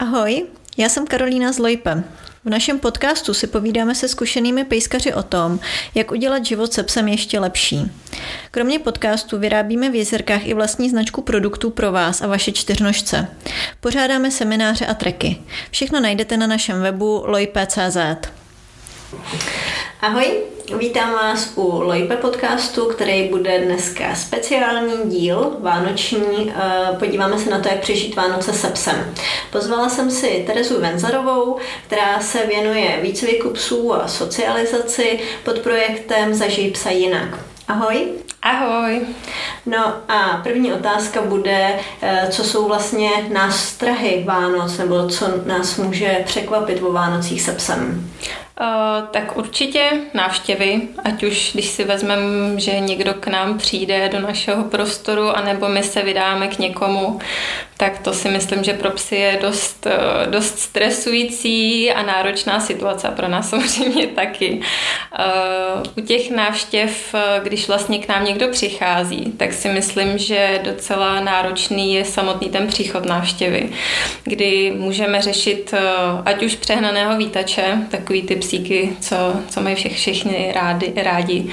Ahoj, já jsem Karolína z Lojpe. V našem podcastu si povídáme se zkušenými pejskaři o tom, jak udělat život se psem ještě lepší. Kromě podcastu vyrábíme v jezerkách i vlastní značku produktů pro vás a vaše čtyřnožce. Pořádáme semináře a treky. Všechno najdete na našem webu lojpe.cz. Ahoj, vítám vás u Lojpe podcastu, který bude dneska speciální díl, vánoční. Eh, podíváme se na to, jak přežít Vánoce se psem. Pozvala jsem si Terezu Venzarovou, která se věnuje výcviku psů a socializaci pod projektem Zažij psa jinak. Ahoj. Ahoj. No a první otázka bude, eh, co jsou vlastně nástrahy Vánoc, nebo co nás může překvapit o Vánocích se psem? Uh, tak určitě návštěvy, ať už když si vezmeme, že někdo k nám přijde do našeho prostoru, anebo my se vydáme k někomu, tak to si myslím, že pro psy je dost, uh, dost stresující a náročná situace pro nás samozřejmě taky. Uh, u těch návštěv, když vlastně k nám někdo přichází, tak si myslím, že docela náročný je samotný ten příchod návštěvy, kdy můžeme řešit ať už přehnaného vítače, takový typ psíky, co, co mají všech, všichni rádi, rádi.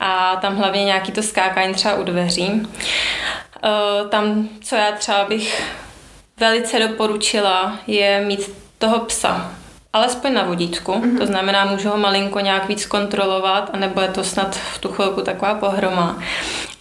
A tam hlavně nějaký to skákání třeba u dveří. E, tam, co já třeba bych velice doporučila, je mít toho psa. Alespoň na vodítku, mm-hmm. to znamená, můžu ho malinko nějak víc kontrolovat, anebo je to snad v tu chvilku taková pohroma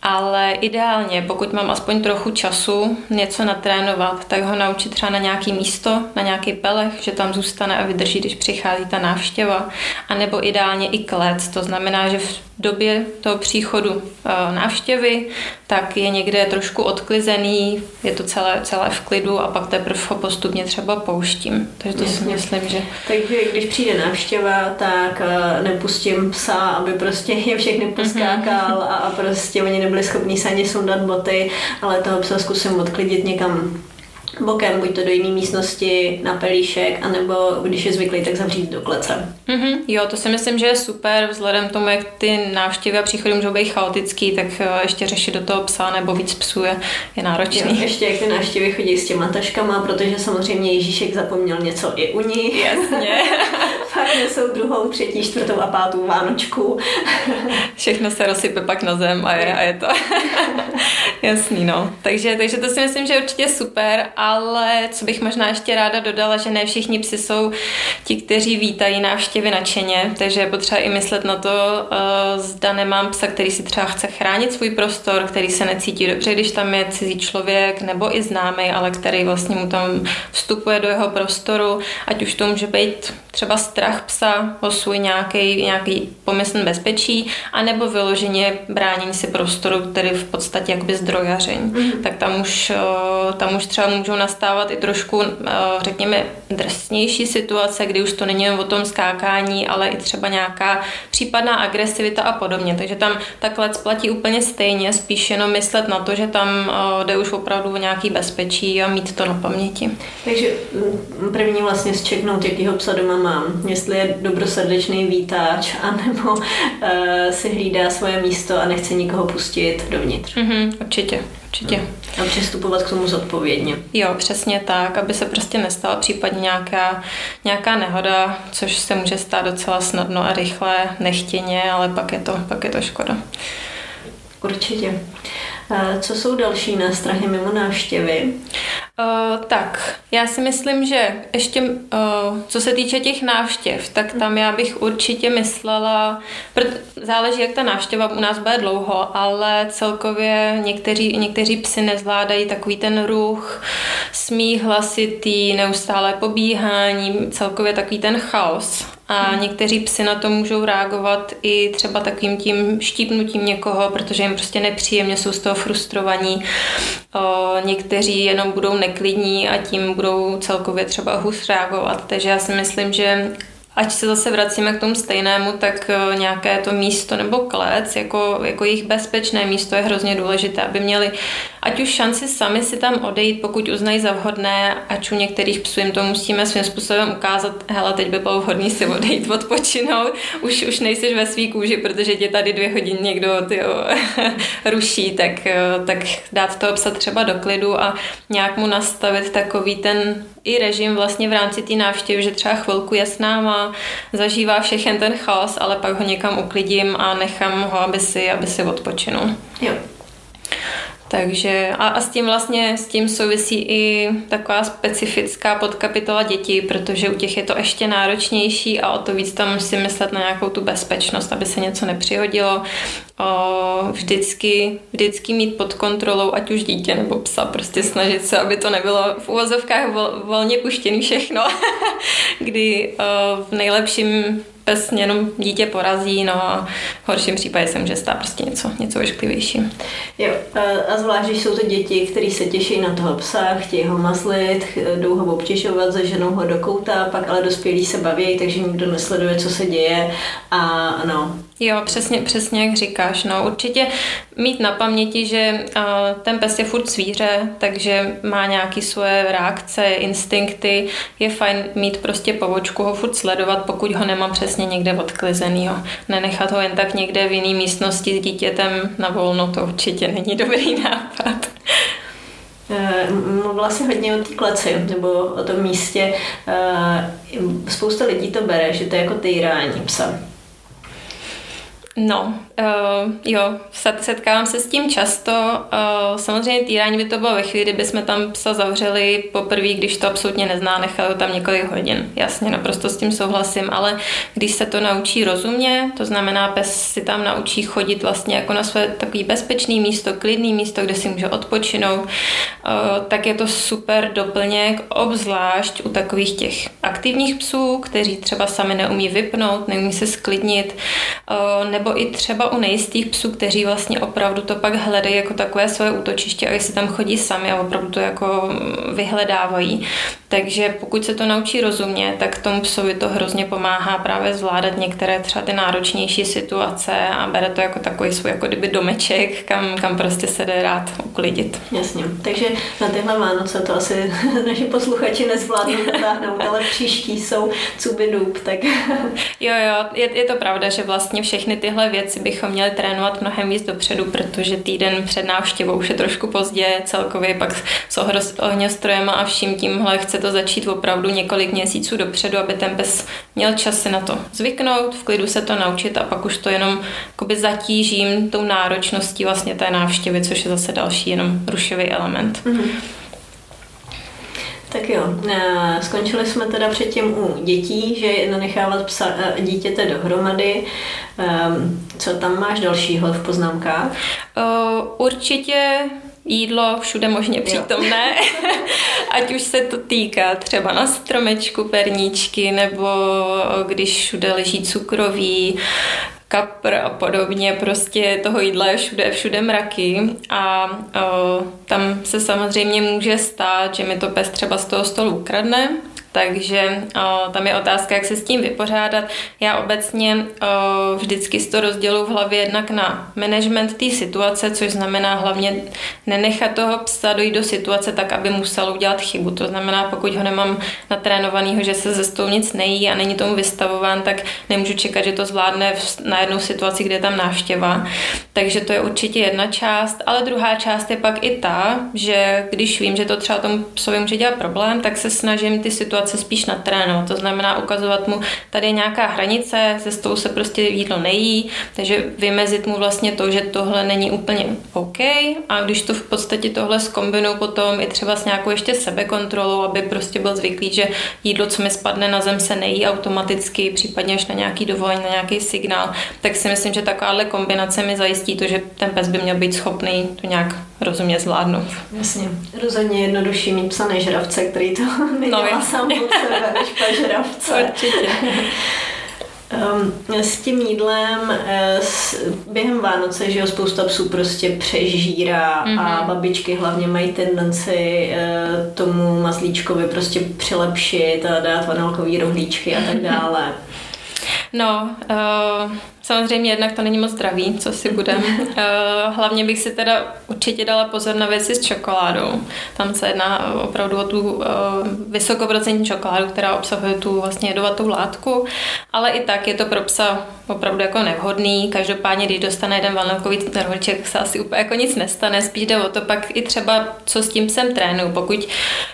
ale ideálně, pokud mám aspoň trochu času něco natrénovat, tak ho naučit třeba na nějaký místo, na nějaký pelech, že tam zůstane a vydrží, když přichází ta návštěva, a nebo ideálně i klec, to znamená, že v době toho příchodu eh, návštěvy, tak je někde trošku odklizený, je to celé, celé v klidu a pak teprve ho postupně třeba pouštím. Takže to Jasně. si myslím, že... Takže když přijde návštěva, tak eh, nepustím psa, aby prostě je všechny mhm. poskákal mm-hmm. a prostě oni nebyli schopni se ani sundat boty, ale toho psa zkusím odklidit někam bokem, buď to do jiné místnosti, na pelíšek, anebo když je zvyklý, tak zavřít do klece. Mm-hmm, jo, to si myslím, že je super, vzhledem k tomu, jak ty návštěvy a příchody můžou být chaotický, tak eh, ještě řešit do toho psa nebo víc psů je, je náročný. Jo, ještě jak ty návštěvy chodí s těma taškama, protože samozřejmě Ježíšek zapomněl něco i u ní. Jasně. pak nesou druhou, třetí, čtvrtou a pátou Vánočku. Všechno se rozsype pak na zem a je, a je to. Jasný, no. Takže, takže to si myslím, že je určitě super, ale co bych možná ještě ráda dodala, že ne všichni psy jsou ti, kteří vítají návštěvy nadšeně, takže je potřeba i myslet na to, uh, zda nemám psa, který si třeba chce chránit svůj prostor, který se necítí dobře, když tam je cizí člověk nebo i známý, ale který vlastně mu tam vstupuje do jeho prostoru, ať už to může být třeba strach psa o svůj nějaký, nějaký pomyslný bezpečí, anebo vyloženě bránění si prostoru, který v podstatě jakoby zdrojařeň. Mm. Tak tam už, eh, tam už třeba můžou nastávat i trošku, eh, řekněme, drsnější situace, kdy už to není jen o tom skákání, ale i třeba nějaká případná agresivita a podobně. Takže tam takhle platí úplně stejně, spíš jenom myslet na to, že tam eh, jde už opravdu o nějaký bezpečí a mít to na paměti. Takže mm, první vlastně zčeknout, jakýho psa doma mám. Jestli je dobrosrdečný vítač, anebo uh, si hlídá svoje místo a nechce nikoho pustit dovnitř. Mm-hmm, určitě. Určitě. A přistupovat k tomu zodpovědně. Jo, přesně tak, aby se prostě nestala případně nějaká, nějaká nehoda, což se může stát docela snadno a rychle, nechtěně, ale pak je to, pak je to škoda. Určitě. Co jsou další nástrahy mimo návštěvy? Uh, tak, já si myslím, že ještě uh, co se týče těch návštěv, tak tam já bych určitě myslela, záleží, jak ta návštěva u nás bude dlouho, ale celkově někteří, někteří psy nezvládají takový ten ruch, smích hlasitý, neustále pobíhání, celkově takový ten chaos. A někteří psy na to můžou reagovat i třeba takovým tím štípnutím někoho, protože jim prostě nepříjemně jsou z toho frustrovaní. O, někteří jenom budou neklidní a tím budou celkově třeba hůř reagovat. Takže já si myslím, že ať se zase vracíme k tomu stejnému, tak eh, nějaké to místo nebo klec, jako, jako jejich bezpečné místo je hrozně důležité, aby měli ať už šanci sami si tam odejít, pokud uznají za vhodné, ať u některých psů jim to musíme svým způsobem ukázat, hele, teď by bylo vhodné si odejít, odpočinout, už, už nejsiš ve svý kůži, protože tě tady dvě hodiny někdo tyjo, ruší, tak, eh, tak dát toho psa třeba do klidu a nějak mu nastavit takový ten i režim vlastně v rámci té návštěvy, že třeba chvilku je s náma, zažívá všechen ten chaos, ale pak ho někam uklidím a nechám ho, aby si, aby si odpočinul. Jo. Takže a, a s tím vlastně s tím souvisí i taková specifická podkapitola dětí, protože u těch je to ještě náročnější a o to víc tam musí myslet na nějakou tu bezpečnost, aby se něco nepřihodilo. Vždycky, vždycky mít pod kontrolou, ať už dítě nebo psa, prostě snažit se, aby to nebylo v uvozovkách vol, volně puštěný všechno, kdy o, v nejlepším pes jenom dítě porazí, no a v horším případě se může stát prostě něco, něco ošklivější. Jo, a zvlášť, když jsou to děti, které se těší na toho psa, chtějí ho mazlit, jdou ho obtěžovat, zaženou ho do kouta, pak ale dospělí se baví, takže nikdo nesleduje, co se děje a no, Jo, přesně, přesně jak říkáš. No, určitě mít na paměti, že uh, ten pes je furt zvíře, takže má nějaké svoje reakce, instinkty. Je fajn mít prostě povočku, ho furt sledovat, pokud ho nemám přesně někde odklizenýho. Nenechat ho jen tak někde v jiné místnosti s dítětem na volno, to určitě není dobrý nápad. Eh, mluvila si hodně o té kleci, nebo o tom místě. Eh, spousta lidí to bere, že to je jako týrání psa. No, uh, jo, setkávám se s tím často. Uh, samozřejmě týrání by to bylo ve chvíli, kdyby jsme tam psa zavřeli poprvé, když to absolutně nezná, nechali tam několik hodin. Jasně, naprosto s tím souhlasím, ale když se to naučí rozumně, to znamená, pes si tam naučí chodit vlastně jako na své takový bezpečný místo, klidný místo, kde si může odpočinout, uh, tak je to super doplněk, obzvlášť u takových těch aktivních psů, kteří třeba sami neumí vypnout, neumí se sklidnit, uh, nebo nebo i třeba u nejistých psů, kteří vlastně opravdu to pak hledají jako takové svoje útočiště a jestli tam chodí sami a opravdu to jako vyhledávají. Takže pokud se to naučí rozumně, tak tomu psovi to hrozně pomáhá právě zvládat některé třeba ty náročnější situace a bere to jako takový svůj jako kdyby domeček, kam, kam prostě se jde rád uklidit. Jasně, takže na tyhle Vánoce to asi naši posluchači nezvládnou dotáhnout, ale příští jsou cuby dub, tak... jo, jo, je, je to pravda, že vlastně všechny tyhle věci bychom měli trénovat mnohem víc dopředu, protože týden před návštěvou už je trošku pozdě, celkově pak s ohňostrojem a vším tímhle chce to začít opravdu několik měsíců dopředu, aby ten pes měl čas si na to zvyknout, v klidu se to naučit a pak už to jenom zatížím tou náročností vlastně té návštěvy, což je zase další jenom rušivý element. Mm-hmm. Tak jo, eh, skončili jsme teda předtím u dětí, že nenechávat psa, eh, dítěte dohromady. Ehm, co tam máš dalšího v poznámkách? Určitě jídlo všude možně přítomné, ať už se to týká třeba na stromečku perníčky, nebo když všude leží cukroví, kapr a podobně, prostě toho jídla je všude, všude mraky a o, tam se samozřejmě může stát, že mi to pes třeba z toho stolu ukradne, takže o, tam je otázka, jak se s tím vypořádat. Já obecně o, vždycky to rozdělu v hlavě jednak na management té situace, což znamená hlavně nenechat toho psa dojít do situace tak, aby musel udělat chybu. To znamená, pokud ho nemám natrénovanýho, že se ze stolu nic nejí a není tomu vystavován, tak nemůžu čekat, že to zvládne na jednu situaci, kde je tam návštěva. Takže to je určitě jedna část, ale druhá část je pak i ta, že když vím, že to třeba tomu psovi může dělat problém, tak se snažím ty situace situace spíš natrénovat. To znamená ukazovat mu, tady je nějaká hranice, ze stolu se prostě jídlo nejí, takže vymezit mu vlastně to, že tohle není úplně OK a když to v podstatě tohle zkombinuju potom i třeba s nějakou ještě sebekontrolou, aby prostě byl zvyklý, že jídlo, co mi spadne na zem, se nejí automaticky, případně až na nějaký dovolení, na nějaký signál, tak si myslím, že takováhle kombinace mi zajistí to, že ten pes by měl být schopný to nějak rozumně zvládnout. Jasně. Rozhodně jednodušší mít psa než žravce, který to nedělá no, sám pod sebe, než pažravce. Určitě. Um, s tím jídlem eh, s, během Vánoce, že jo, spousta psů prostě přežírá mm-hmm. a mhm. babičky hlavně mají tendenci uh, tomu mazlíčkovi prostě přilepšit a dát vanilkový rohlíčky a tak dále. No, uh, Samozřejmě jednak to není moc zdravý, co si budem. Eh, hlavně bych si teda určitě dala pozor na věci s čokoládou. Tam se jedná opravdu o tu eh, vysokoprocentní čokoládu, která obsahuje tu vlastně jedovatou látku, ale i tak je to pro psa opravdu jako nevhodný. Každopádně, když dostane jeden vanilkový rohlíček, se asi úplně jako nic nestane. Spíš jde o to pak i třeba, co s tím psem trénu. Pokud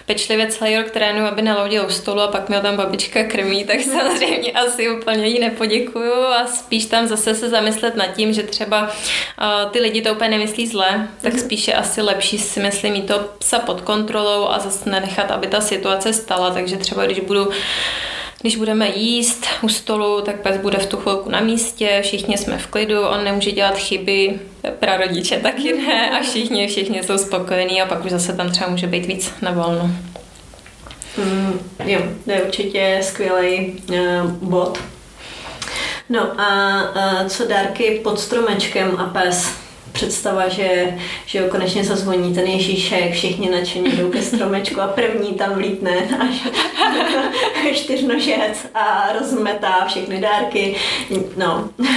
pečlivě celý rok trénu, aby naloudil u stolu a pak mi ho tam babička krmí, tak samozřejmě asi úplně jí nepoděkuju a spíš tam zase se zamyslet nad tím, že třeba uh, ty lidi to úplně nemyslí zle, tak mhm. spíše asi lepší si myslím mít to psa pod kontrolou a zase nenechat, aby ta situace stala. Takže třeba když budu když budeme jíst u stolu, tak pes bude v tu chvilku na místě, všichni jsme v klidu, on nemůže dělat chyby, prarodiče taky ne a všichni, všichni jsou spokojení a pak už zase tam třeba může být víc na volno. Mm, jo, to je určitě skvělý uh, bod. No a uh, co dárky pod stromečkem a pes? představa, že, že jo, konečně zazvoní ten Ježíšek, všichni nadšeně jdou ke stromečku a první tam vlítne až čtyřnožec a rozmetá všechny dárky. No. Uh,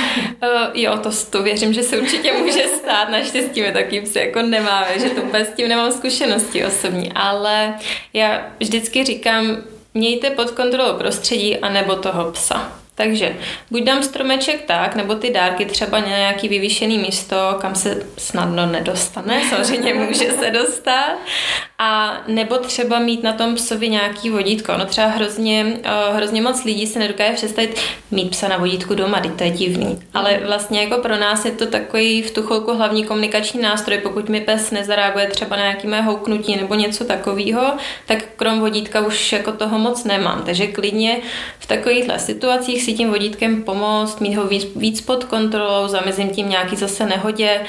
jo, to, to věřím, že se určitě může stát. Naštěstí my taky psy jako nemáme, že to s tím nemám zkušenosti osobní, ale já vždycky říkám, mějte pod kontrolou prostředí a nebo toho psa. Takže buď dám stromeček tak, nebo ty dárky třeba na nějaký vyvýšený místo, kam se snadno nedostane, samozřejmě může se dostat, a nebo třeba mít na tom psovi nějaký vodítko. No třeba hrozně, uh, hrozně moc lidí se nedokáže představit mít psa na vodítku doma, teď to je divný. Ale vlastně jako pro nás je to takový v tu chvilku hlavní komunikační nástroj, pokud mi pes nezareaguje třeba na nějaký mé houknutí nebo něco takového, tak krom vodítka už jako toho moc nemám. Takže klidně v takovýchhle situacích si tím vodítkem pomoct, mít ho víc, víc pod kontrolou, zamezím tím nějaký zase nehodě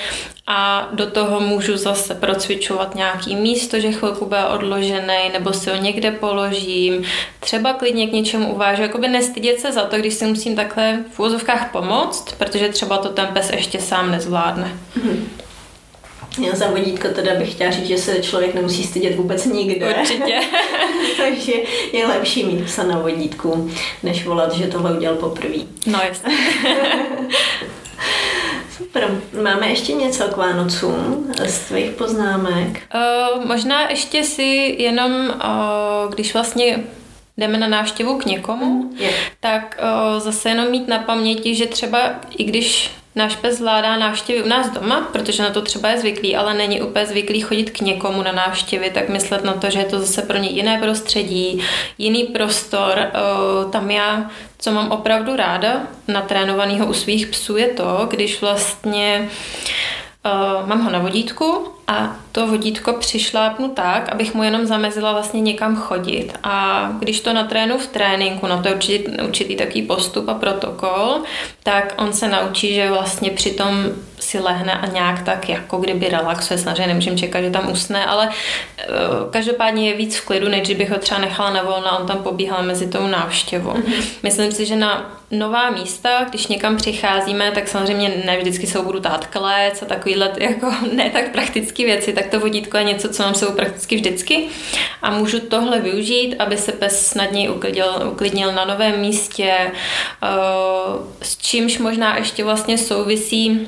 a do toho můžu zase procvičovat nějaký místo, že chvilku bude odložený, nebo si ho někde položím. Třeba klidně k něčemu uvážu, jakoby nestydět se za to, když si musím takhle v úzovkách pomoct, protože třeba to ten pes ještě sám nezvládne. Mm-hmm. Já za vodítko teda bych chtěla říct, že se člověk nemusí stydět vůbec nikde. Určitě. Takže je lepší mít psa na vodítku, než volat, že tohle udělal poprvé. No jasně. Super. Máme ještě něco k Vánocům z tvých poznámek? Uh, možná ještě si jenom, uh, když vlastně jdeme na návštěvu k někomu, mm, yeah. tak uh, zase jenom mít na paměti, že třeba i když náš pes zvládá návštěvy u nás doma, protože na to třeba je zvyklý, ale není úplně zvyklý chodit k někomu na návštěvy, tak myslet na to, že je to zase pro ně jiné prostředí, jiný prostor. Tam já, co mám opravdu ráda natrénovaného u svých psů, je to, když vlastně mám ho na vodítku a to vodítko přišlápnu tak, abych mu jenom zamezila vlastně někam chodit. A když to natrénu v tréninku, no to je určitý, určitý taký postup a protokol, tak on se naučí, že vlastně přitom si lehne a nějak tak jako kdyby relaxuje, samozřejmě nemůžeme čekat, že tam usne, ale uh, každopádně je víc v klidu, než bych ho třeba nechala na volno on tam pobíhal mezi tou návštěvou. Mm-hmm. Myslím si, že na nová místa, když někam přicházíme, tak samozřejmě ne vždycky se budu tát klec a takovýhle jako ne tak praktické věci, tak to vodítko je něco, co mám sebou prakticky vždycky a můžu tohle využít, aby se pes snadněji uklidil, uklidnil na novém místě, uh, s čímž možná ještě vlastně souvisí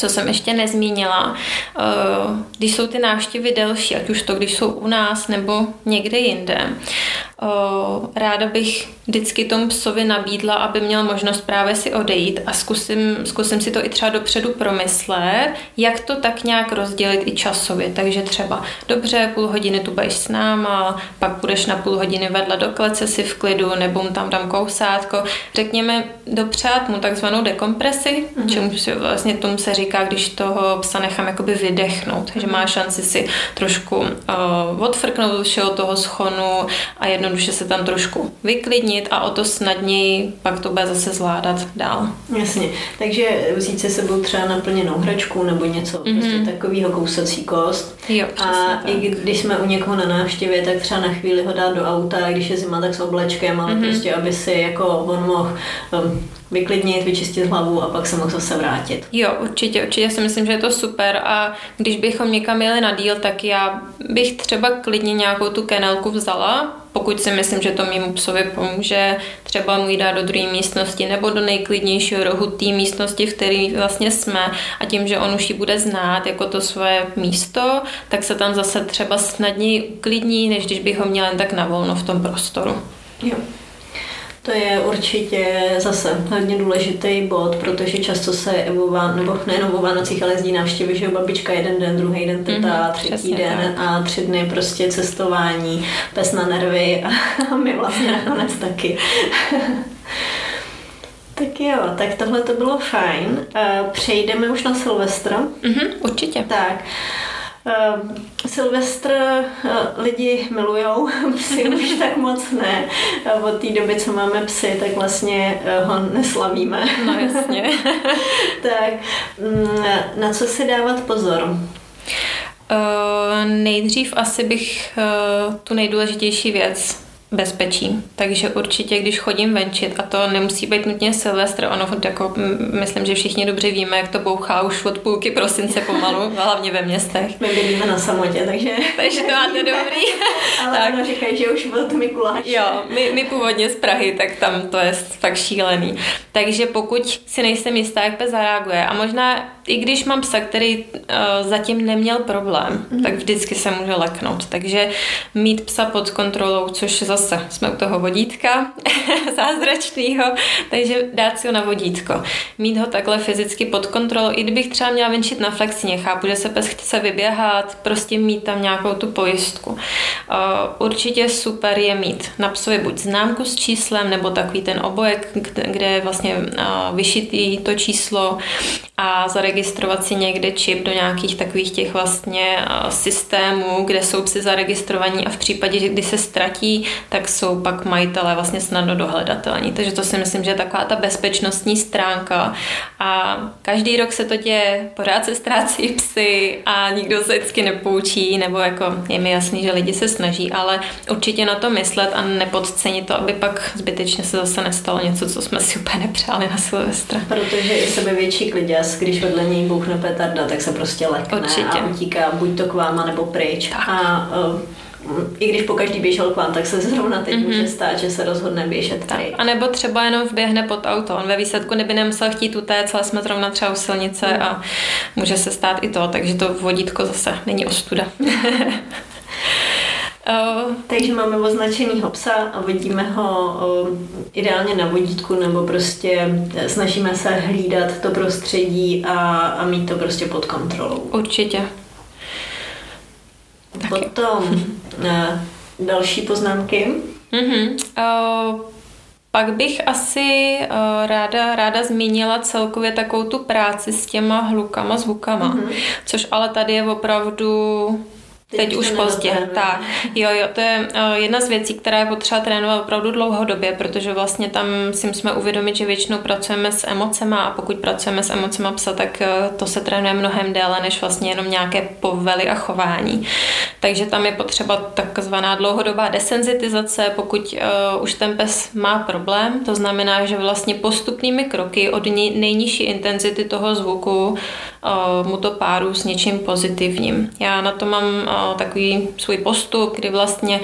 co jsem ještě nezmínila, eh, když jsou ty návštěvy delší, ať už to, když jsou u nás nebo někde jinde, eh, ráda bych vždycky tomu psovi nabídla, aby měl možnost právě si odejít a zkusím, zkusím si to i třeba dopředu promyslet, jak to tak nějak rozdělit i časově. Takže třeba dobře, půl hodiny tu budeš s náma, pak budeš na půl hodiny vedle do klece si v klidu, nebo mu tam dám kousátko. Řekněme, dopřát mu takzvanou dekompresi, mm-hmm. čemu si vlastně tomu se říká, když toho psa nechám jakoby vydechnout, že má šanci si trošku uh, odfrknout všeho toho schonu a jednoduše se tam trošku vyklidnit a o to snadněji pak to bude zase zvládat dál. Jasně, takže vzít se sebou třeba naplněnou hračku nebo něco mm-hmm. prostě takového kousací kost. Jo, a tak. i když jsme u někoho na návštěvě, tak třeba na chvíli ho dát do auta, když je zima, tak s oblečkem, ale mm-hmm. prostě, aby si jako on mohl um, vyklidnit, vyčistit hlavu a pak se mohl zase vrátit. Jo, určitě, určitě si myslím, že je to super a když bychom někam jeli na díl, tak já bych třeba klidně nějakou tu kenelku vzala, pokud si myslím, že to mému psovi pomůže, třeba mu ji dát do druhé místnosti nebo do nejklidnějšího rohu té místnosti, v které vlastně jsme a tím, že on už ji bude znát jako to své místo, tak se tam zase třeba snadněji uklidní, než když bych ho měla jen tak na volno v tom prostoru. Jo. To je určitě zase hodně důležitý bod, protože často se evoval, nebo nejenom o Vánocích, ale jezdí návštěvy, že babička jeden den, druhý den teta, mm-hmm, třetí den tak. a tři dny prostě cestování, pes na nervy a my vlastně nakonec taky. Tak jo, tak tohle to bylo fajn. Přejdeme už na Silvestra. Mm-hmm, určitě. Tak. Uh, Silvestr uh, lidi milujou, psy už tak moc ne. Uh, od té doby, co máme psy, tak vlastně uh, ho neslavíme. No jasně. tak um, na co si dávat pozor? Uh, nejdřív asi bych uh, tu nejdůležitější věc bezpečí. Takže určitě, když chodím venčit, a to nemusí být nutně Silvestr, ono jako, myslím, že všichni dobře víme, jak to bouchá už od půlky prosince pomalu, hlavně ve městech. My bydlíme na samotě, takže... takže to máte dobrý. Ale tak. ono říkají, že už od Mikuláše. Jo, my, my původně z Prahy, tak tam to je fakt šílený. Takže pokud si nejsem jistá, jak pes zareaguje, a možná i když mám psa, který uh, zatím neměl problém, mm. tak vždycky se může leknout. Takže mít psa pod kontrolou, což zase jsme u toho vodítka zázračného, takže dát si ho na vodítko. Mít ho takhle fyzicky pod kontrolou, i kdybych třeba měla venčit na flexině, chápu, že se pes chce vyběhat, prostě mít tam nějakou tu pojistku. Uh, určitě super je mít na psovi buď známku s číslem, nebo takový ten obojek, kde je vlastně uh, vyšitý to číslo a zaregistrovat si někde čip do nějakých takových těch vlastně systémů, kde jsou psy zaregistrovaní a v případě, že kdy se ztratí, tak jsou pak majitelé vlastně snadno dohledatelní. Takže to si myslím, že je taková ta bezpečnostní stránka a každý rok se to děje, pořád se ztrácí psy a nikdo se vždycky nepoučí, nebo jako je mi jasný, že lidi se snaží, ale určitě na to myslet a nepodcenit to, aby pak zbytečně se zase nestalo něco, co jsme si úplně nepřáli na Silvestra. Protože i sebevětší kliděs když vedle něj bouchne petarda, tak se prostě lekne Určitě. a utíká buď to k vám, nebo pryč. Tak. A uh, i když po každý běžel k vám, tak se zrovna teď mm-hmm. může stát, že se rozhodne běžet tady. A nebo třeba jenom vběhne pod auto. On ve výsledku neby nemusel chtít utéct, ale jsme zrovna třeba u silnice mm. a může se stát i to, takže to vodítko zase není ostuda. Uh, takže máme označenýho psa a vodíme ho uh, ideálně na vodítku nebo prostě snažíme se hlídat to prostředí a, a mít to prostě pod kontrolou. Určitě. Potom uh, další poznámky. Uh-huh. Uh, pak bych asi uh, ráda, ráda zmínila celkově takovou tu práci s těma hlukama, zvukama, uh-huh. což ale tady je opravdu Teď, Teď už pozdě, tak. Jo, jo, to je uh, jedna z věcí, která je potřeba trénovat opravdu dlouhodobě, protože vlastně tam si musíme uvědomit, že většinou pracujeme s emocema a pokud pracujeme s emocema psa, tak uh, to se trénuje mnohem déle, než vlastně jenom nějaké povely a chování. Takže tam je potřeba takzvaná dlouhodobá desenzitizace, pokud uh, už ten pes má problém, to znamená, že vlastně postupnými kroky od nejnižší intenzity toho zvuku uh, mu to páru s něčím pozitivním. Já na to mám uh, takový svůj postup, kdy vlastně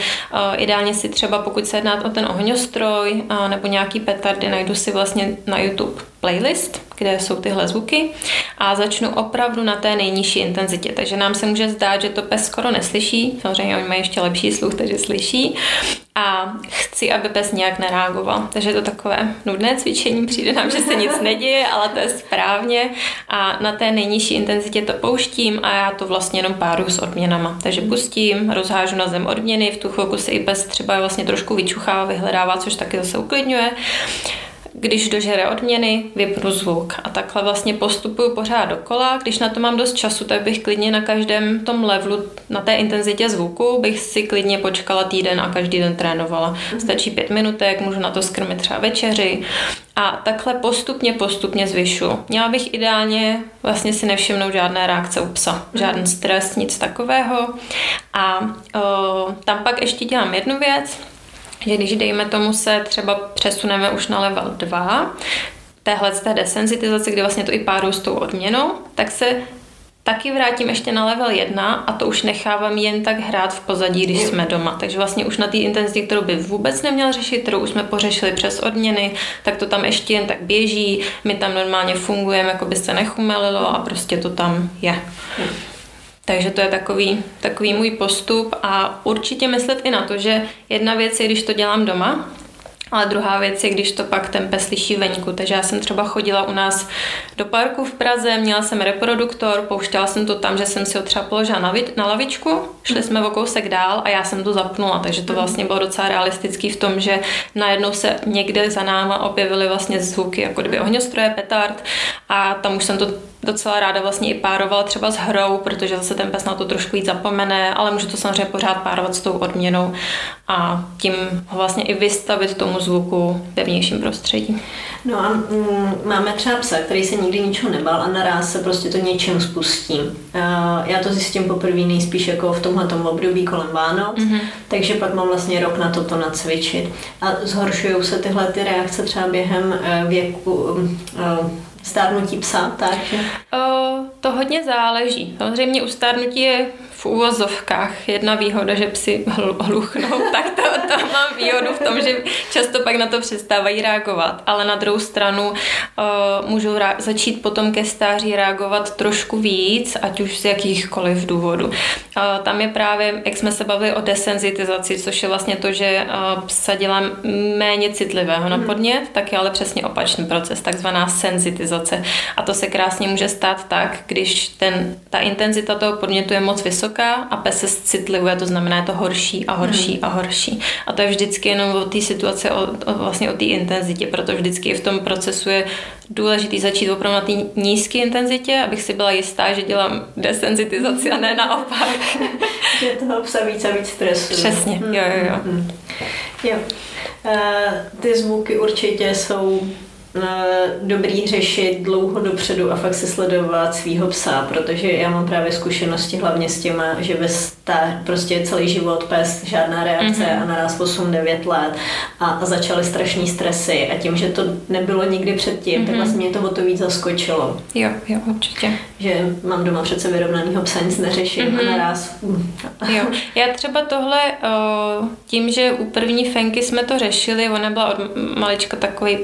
ideálně si třeba, pokud se jedná o ten ohňostroj nebo nějaký petardy, najdu si vlastně na YouTube playlist, kde jsou tyhle zvuky a začnu opravdu na té nejnižší intenzitě. Takže nám se může zdát, že to pes skoro neslyší, samozřejmě oni mají ještě lepší sluch, takže slyší a chci, aby pes nějak nereagoval. Takže je to takové nudné cvičení, přijde nám, že se nic neděje, ale to je správně a na té nejnižší intenzitě to pouštím a já to vlastně jenom páru s odměnama. Takže pustím, rozhážu na zem odměny, v tu chvilku se i pes třeba vlastně trošku vyčuchává, vyhledává, což taky zase uklidňuje když dožere odměny, vypnu zvuk. A takhle vlastně postupuju pořád dokola. Když na to mám dost času, tak bych klidně na každém tom levelu, na té intenzitě zvuku, bych si klidně počkala týden a každý den trénovala. Mhm. Stačí pět minutek, můžu na to skrmit třeba večeři. A takhle postupně, postupně zvyšu. Měla bych ideálně vlastně si nevšimnout žádné reakce u psa. Mhm. Žádný stres, nic takového. A o, tam pak ještě dělám jednu věc, že když dejme tomu se třeba přesuneme už na level 2, téhle z té desenzitizace, kdy vlastně to i páru s tou odměnou, tak se taky vrátím ještě na level 1 a to už nechávám jen tak hrát v pozadí, když jsme doma. Takže vlastně už na té intenzitě, kterou by vůbec neměl řešit, kterou už jsme pořešili přes odměny, tak to tam ještě jen tak běží, my tam normálně fungujeme, jako by se nechumelilo a prostě to tam je. Takže to je takový, takový můj postup a určitě myslet i na to, že jedna věc je, když to dělám doma, ale druhá věc je, když to pak ten pes slyší venku. Takže já jsem třeba chodila u nás do parku v Praze, měla jsem reproduktor, pouštěla jsem to tam, že jsem si ho třeba položila na, na lavičku, šli jsme o kousek dál a já jsem to zapnula, takže to vlastně bylo docela realistický v tom, že najednou se někde za náma objevily vlastně zvuky, jako kdyby ohňostroje, petard a tam už jsem to docela ráda vlastně i párovala třeba s hrou, protože zase ten pes na to trošku víc zapomene, ale můžu to samozřejmě pořád párovat s tou odměnou a tím ho vlastně i vystavit tomu zvuku ve vnějším prostředí. No a mm, máme třeba psa, který se nikdy ničeho nebal a naraz se prostě to něčím spustí. Uh, já to zjistím poprvé nejspíš jako v tomhle období kolem Vánoc, mm-hmm. takže pak mám vlastně rok na toto nacvičit. A zhoršují se tyhle ty reakce třeba během uh, věku, uh, stárnutí psa, takže? O, to hodně záleží. Samozřejmě u stárnutí je v úvozovkách jedna výhoda, že psi hluchnou, tak to, to mám výhodu v tom, že často pak na to přestávají reagovat. Ale na druhou stranu uh, můžou rá- začít potom ke stáří reagovat trošku víc, ať už z jakýchkoliv důvodů. Uh, tam je právě, jak jsme se bavili o desenzitizaci, což je vlastně to, že uh, psa dělá méně citlivého na mhm. podnět, tak je ale přesně opačný proces, takzvaná senzitizace. A to se krásně může stát tak, když ten, ta intenzita toho podnětu je moc vysoká, vysoká a pes se citlivuje, to znamená je to horší a horší hmm. a horší. A to je vždycky jenom o té situaci, o, o, vlastně o té intenzitě, protože vždycky v tom procesu je důležitý začít opravdu na té nízké intenzitě, abych si byla jistá, že dělám desenzitizaci a ne naopak. že toho psa víc a víc stresu. Přesně, jo, jo, jo. Hmm. jo. Uh, ty zvuky určitě jsou dobrý řešit dlouho dopředu a fakt si sledovat svého psa, protože já mám právě zkušenosti hlavně s těma, že ve stá, prostě celý život pes, žádná reakce mm-hmm. a naraz 8-9 let a, a začaly strašní stresy a tím, že to nebylo nikdy předtím, mm-hmm. tak mhm. vlastně mě to o to víc zaskočilo. Jo, jo, určitě. Že mám doma přece vyrovnanýho psa, nic neřeším mm-hmm. a mhm. naraz... jo, já třeba tohle tím, že u první fenky jsme to řešili, ona byla od malička takový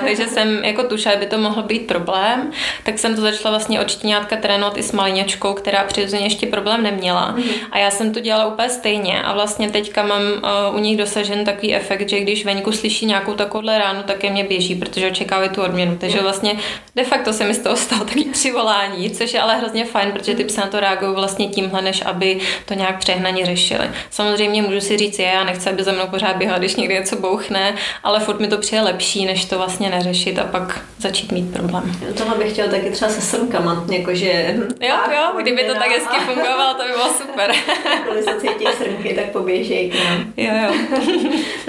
poseroutka, takže jsem jako tušila, že by to mohl být problém, tak jsem to začala vlastně od štěňátka trénovat i s maliněčkou, která přirozeně ještě problém neměla. Mm-hmm. A já jsem to dělala úplně stejně a vlastně teďka mám uh, u nich dosažen takový efekt, že když venku slyší nějakou takovouhle ránu, tak je mě běží, protože očekávají tu odměnu. Takže vlastně de facto se mi z toho stalo taky přivolání, což je ale hrozně fajn, protože ty psy na to reagují vlastně tímhle, než aby to nějak přehnaně řešili. Samozřejmě můžu si říct, je, já nechci, aby za mnou pořád běhal, když někdy něco bouchne, ale furt mi to přijde lepší, než to vlastně neřešit a pak začít mít problém. Tohle bych chtěla taky třeba se srnkama, jakože... Jo, jo, kdyby to tak hezky fungovalo, to by bylo super. Když se cítí srnky, tak poběžej k nám. Jo, jo.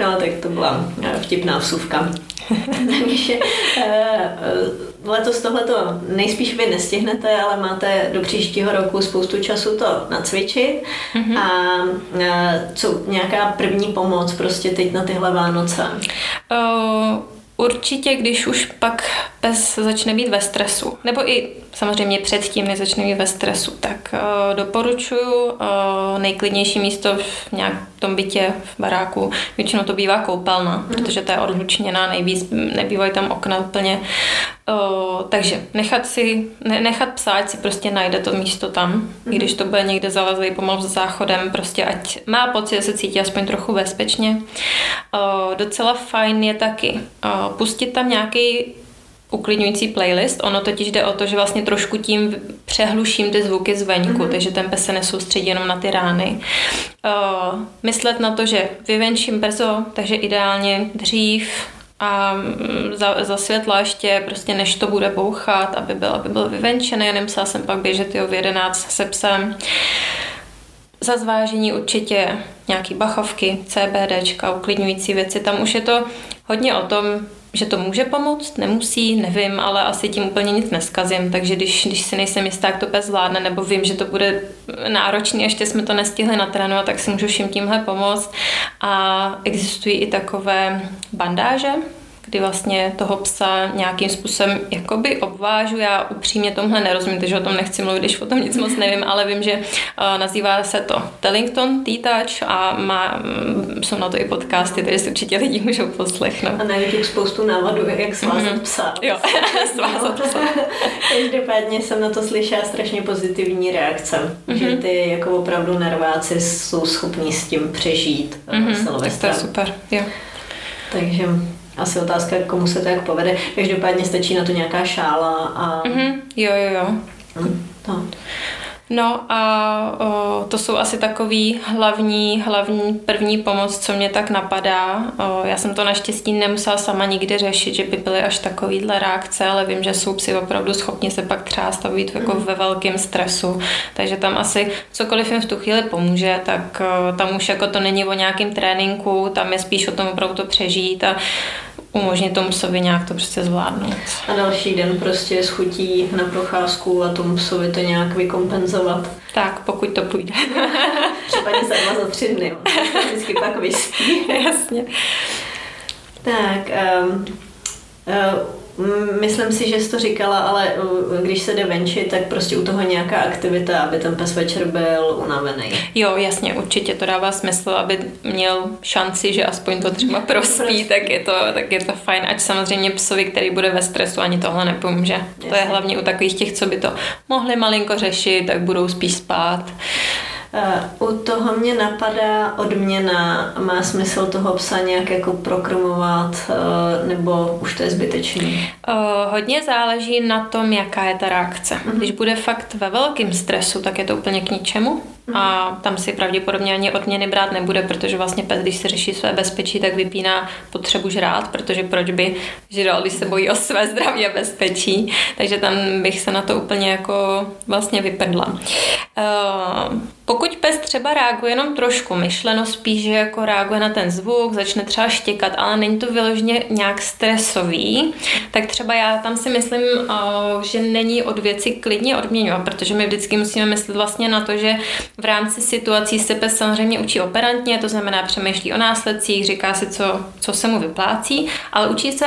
no, tak to byla vtipná vsuvka. Takže eh, letos tohleto nejspíš vy nestihnete, ale máte do příštího roku spoustu času to nacvičit. Mm-hmm. A eh, co nějaká první pomoc prostě teď na tyhle Vánoce? Uh Určitě, když už pak pes začne být ve stresu, nebo i samozřejmě předtím, než začne být ve stresu, tak uh, doporučuji uh, nejklidnější místo v nějak tom bytě, v baráku. Většinou to bývá koupelna, mm. protože to je odlučněná, nejvíc nebývají tam okna úplně. Uh, takže nechat si, ne, nechat ať si prostě najde to místo tam, mm. i když to bude někde zalezlý pomalu za záchodem, prostě ať má pocit, že se cítí aspoň trochu bezpečně. Uh, docela fajn je taky uh, pustit tam nějaký uklidňující playlist. Ono totiž jde o to, že vlastně trošku tím přehluším ty zvuky zvenku, mm-hmm. takže ten pes se nesoustředí jenom na ty rány. Uh, myslet na to, že vyvenčím brzo, takže ideálně dřív a mm, za, za světla ještě, prostě než to bude bouchat, aby byl, aby byl vyvenčený, nemusela jsem pak běžet jo, v 11 se psem. Za zvážení určitě nějaký bachovky, CBDčka, uklidňující věci. Tam už je to hodně o tom, že to může pomoct, nemusí, nevím, ale asi tím úplně nic neskazím, takže když, když si nejsem jistá, jak to pes zvládne, nebo vím, že to bude náročný, ještě jsme to nestihli natrénovat, tak si můžu všim tímhle pomoct. A existují i takové bandáže, kdy vlastně toho psa nějakým způsobem jakoby obvážu. Já upřímně tomhle nerozumím, takže o tom nechci mluvit, když o tom nic moc nevím, ale vím, že uh, nazývá se to Tellington T-Touch a má, um, jsou na to i podcasty, takže si určitě lidi můžou poslechnout. A na YouTube spoustu návodů, jak svázat mm-hmm. psa. Jo, svázat psa. Každopádně jsem na to slyšela strašně pozitivní reakce, mm-hmm. že ty jako opravdu nerváci jsou schopní s tím přežít mm-hmm. Tak to je super, jo. Takže asi otázka, komu se to jak povede. Každopádně stačí na to nějaká šála a... Mm-hmm. Jo, jo, jo. No. No a o, to jsou asi takový hlavní, hlavní první pomoc, co mě tak napadá. O, já jsem to naštěstí nemusela sama nikdy řešit, že by byly až takovýhle reakce, ale vím, že jsou psi opravdu schopni se pak třeba stavit jako mm. ve velkém stresu. Takže tam asi cokoliv jim v tu chvíli pomůže, tak o, tam už jako to není o nějakém tréninku, tam je spíš o tom opravdu to přežít a umožnit tomu psovi nějak to prostě zvládnout. A další den prostě schutí na procházku a tomu psovi to nějak vykompenzovat. Tak, pokud to půjde. Případně za dva, za tři dny. Vždycky pak vyspí. Jasně. Tak, um, uh, myslím si, že jsi to říkala, ale když se jde venčit, tak prostě u toho nějaká aktivita, aby ten pes večer byl unavený. Jo, jasně, určitě to dává smysl, aby měl šanci, že aspoň to třeba prospí, tak je to, tak je to fajn. Ať samozřejmě psovi, který bude ve stresu, ani tohle nepomůže. Jasně. To je hlavně u takových těch, co by to mohli malinko řešit, tak budou spíš spát. Eh, u toho mě napadá odměna. Má smysl toho psa nějak jako prokrmovat, eh, nebo už to je zbytečný? Uh, hodně záleží na tom, jaká je ta reakce. Uh-huh. Když bude fakt ve velkém stresu, tak je to úplně k ničemu. Uh-huh. A tam si pravděpodobně ani odměny brát nebude, protože vlastně pes, když si řeší své bezpečí, tak vypíná potřebu žrát, protože proč by žral, když se bojí o své zdraví a bezpečí. Takže tam bych se na to úplně jako vlastně vyprdla. Uh, pokud pes třeba reaguje jenom trošku myšleno, spíš, jako reaguje na ten zvuk, začne třeba štěkat, ale není to vyloženě nějak stresový, tak třeba já tam si myslím, že není od věci klidně odměňovat, protože my vždycky musíme myslet vlastně na to, že v rámci situací se pes samozřejmě učí operantně, to znamená přemýšlí o následcích, říká si, co, co se mu vyplácí, ale učí se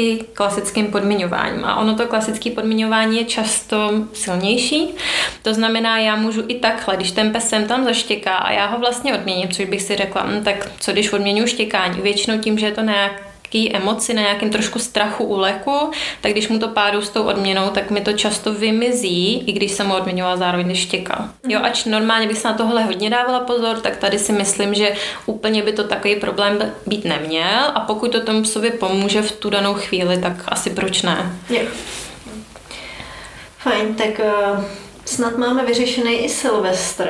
i klasickým podmiňováním. A ono to klasické podmiňování je často silnější. To znamená, já můžu i takhle, když ten pes sem tam zaštěká a já ho vlastně odměním, což bych si řekla, hm, tak co když odměňuji štěkání? Většinou tím, že je to nějak nějaký emoci, na nějakém trošku strachu u leku, tak když mu to pádu s tou odměnou, tak mi to často vymizí, i když jsem mu odměňovala zároveň, když. Jo, mhm. ač normálně bych se na tohle hodně dávala pozor, tak tady si myslím, že úplně by to takový problém být neměl a pokud to tomu psovi pomůže v tu danou chvíli, tak asi proč ne. Jo. Fajn, tak uh Snad máme vyřešený i Silvestr.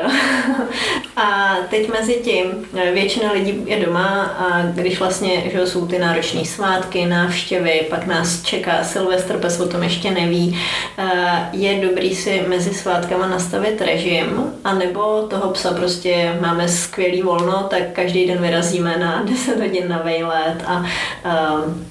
a teď mezi tím eh, většina lidí je doma a když vlastně že jsou ty náročné svátky, návštěvy, pak nás čeká Silvestr, pes o tom ještě neví, eh, je dobrý si mezi svátkama nastavit režim, anebo toho psa prostě máme skvělý volno, tak každý den vyrazíme na 10 hodin na vejlet a um,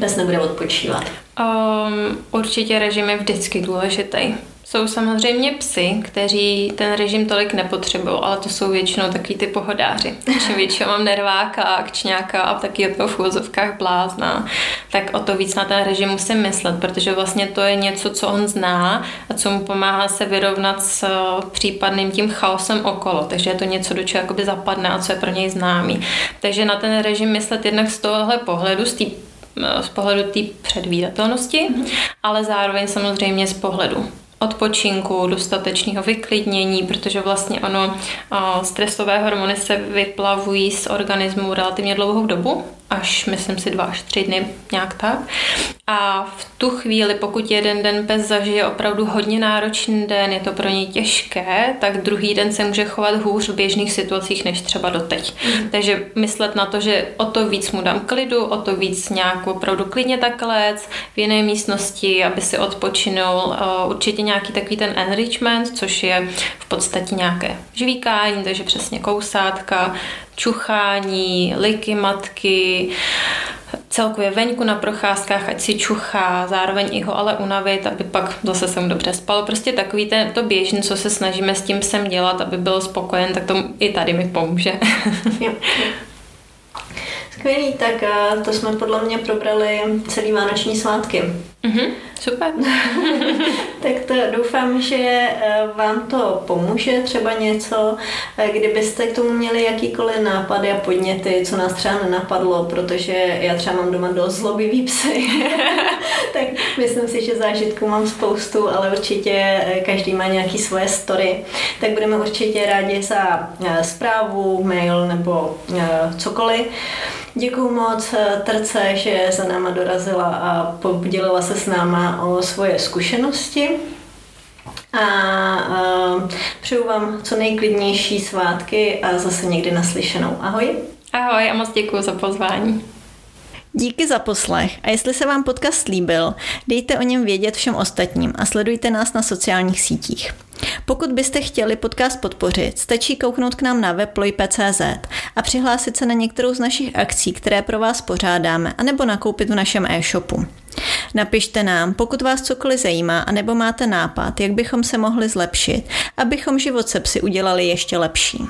pes nebude odpočívat. Um, určitě režim je vždycky důležitý. Jsou samozřejmě psy, kteří ten režim tolik nepotřebují, ale to jsou většinou takový ty pohodáři. Čím většinou mám nerváka, akčňáka a taky jako v úvozovkách blázna, tak o to víc na ten režim musím myslet, protože vlastně to je něco, co on zná a co mu pomáhá se vyrovnat s eh, případným tím chaosem okolo. Takže je to něco, do čeho jakoby zapadne a co je pro něj známý. Takže na ten režim myslet jednak z tohohle pohledu, z té eh, z pohledu té předvídatelnosti, mm-hmm. ale zároveň samozřejmě z pohledu odpočinku, dostatečného vyklidnění, protože vlastně ono, stresové hormony se vyplavují z organismu relativně dlouhou dobu, až myslím si dva až tři dny, nějak tak. A v tu chvíli, pokud jeden den pes zažije opravdu hodně náročný den, je to pro něj těžké, tak druhý den se může chovat hůř v běžných situacích než třeba doteď. Mm. Takže myslet na to, že o to víc mu dám klidu, o to víc nějak opravdu klidně taklec v jiné místnosti, aby si odpočinul. Určitě nějaký takový ten enrichment, což je v podstatě nějaké žvíkání, takže přesně kousátka, čuchání, liky matky, celkově venku na procházkách, ať si čuchá, zároveň i ho ale unavit, aby pak zase se mu dobře spal. Prostě takový ten, to běžný, co se snažíme s tím sem dělat, aby byl spokojen, tak to i tady mi pomůže. Skvělý, tak eh, to jsme podle mě probrali celý vánoční svátky. Mm-hmm, super. tak to doufám, že eh, vám to pomůže třeba něco, eh, kdybyste k tomu měli jakýkoliv nápady a podněty, co nás třeba nenapadlo, protože já třeba mám doma dost zlobivý psy. tak myslím si, že zážitků mám spoustu, ale určitě každý má nějaký svoje story. Tak budeme určitě rádi za zprávu, mail nebo cokoliv. Děkuju moc eh, Trce, že za náma dorazila a podělila se s náma o svoje zkušenosti. A uh, přeju vám co nejklidnější svátky a zase někdy naslyšenou. Ahoj. Ahoj a moc děkuji za pozvání. Díky za poslech a jestli se vám podcast líbil, dejte o něm vědět všem ostatním a sledujte nás na sociálních sítích. Pokud byste chtěli podcast podpořit, stačí kouknout k nám na web a přihlásit se na některou z našich akcí, které pro vás pořádáme, anebo nakoupit v našem e-shopu. Napište nám, pokud vás cokoliv zajímá, anebo máte nápad, jak bychom se mohli zlepšit, abychom život se psy udělali ještě lepší.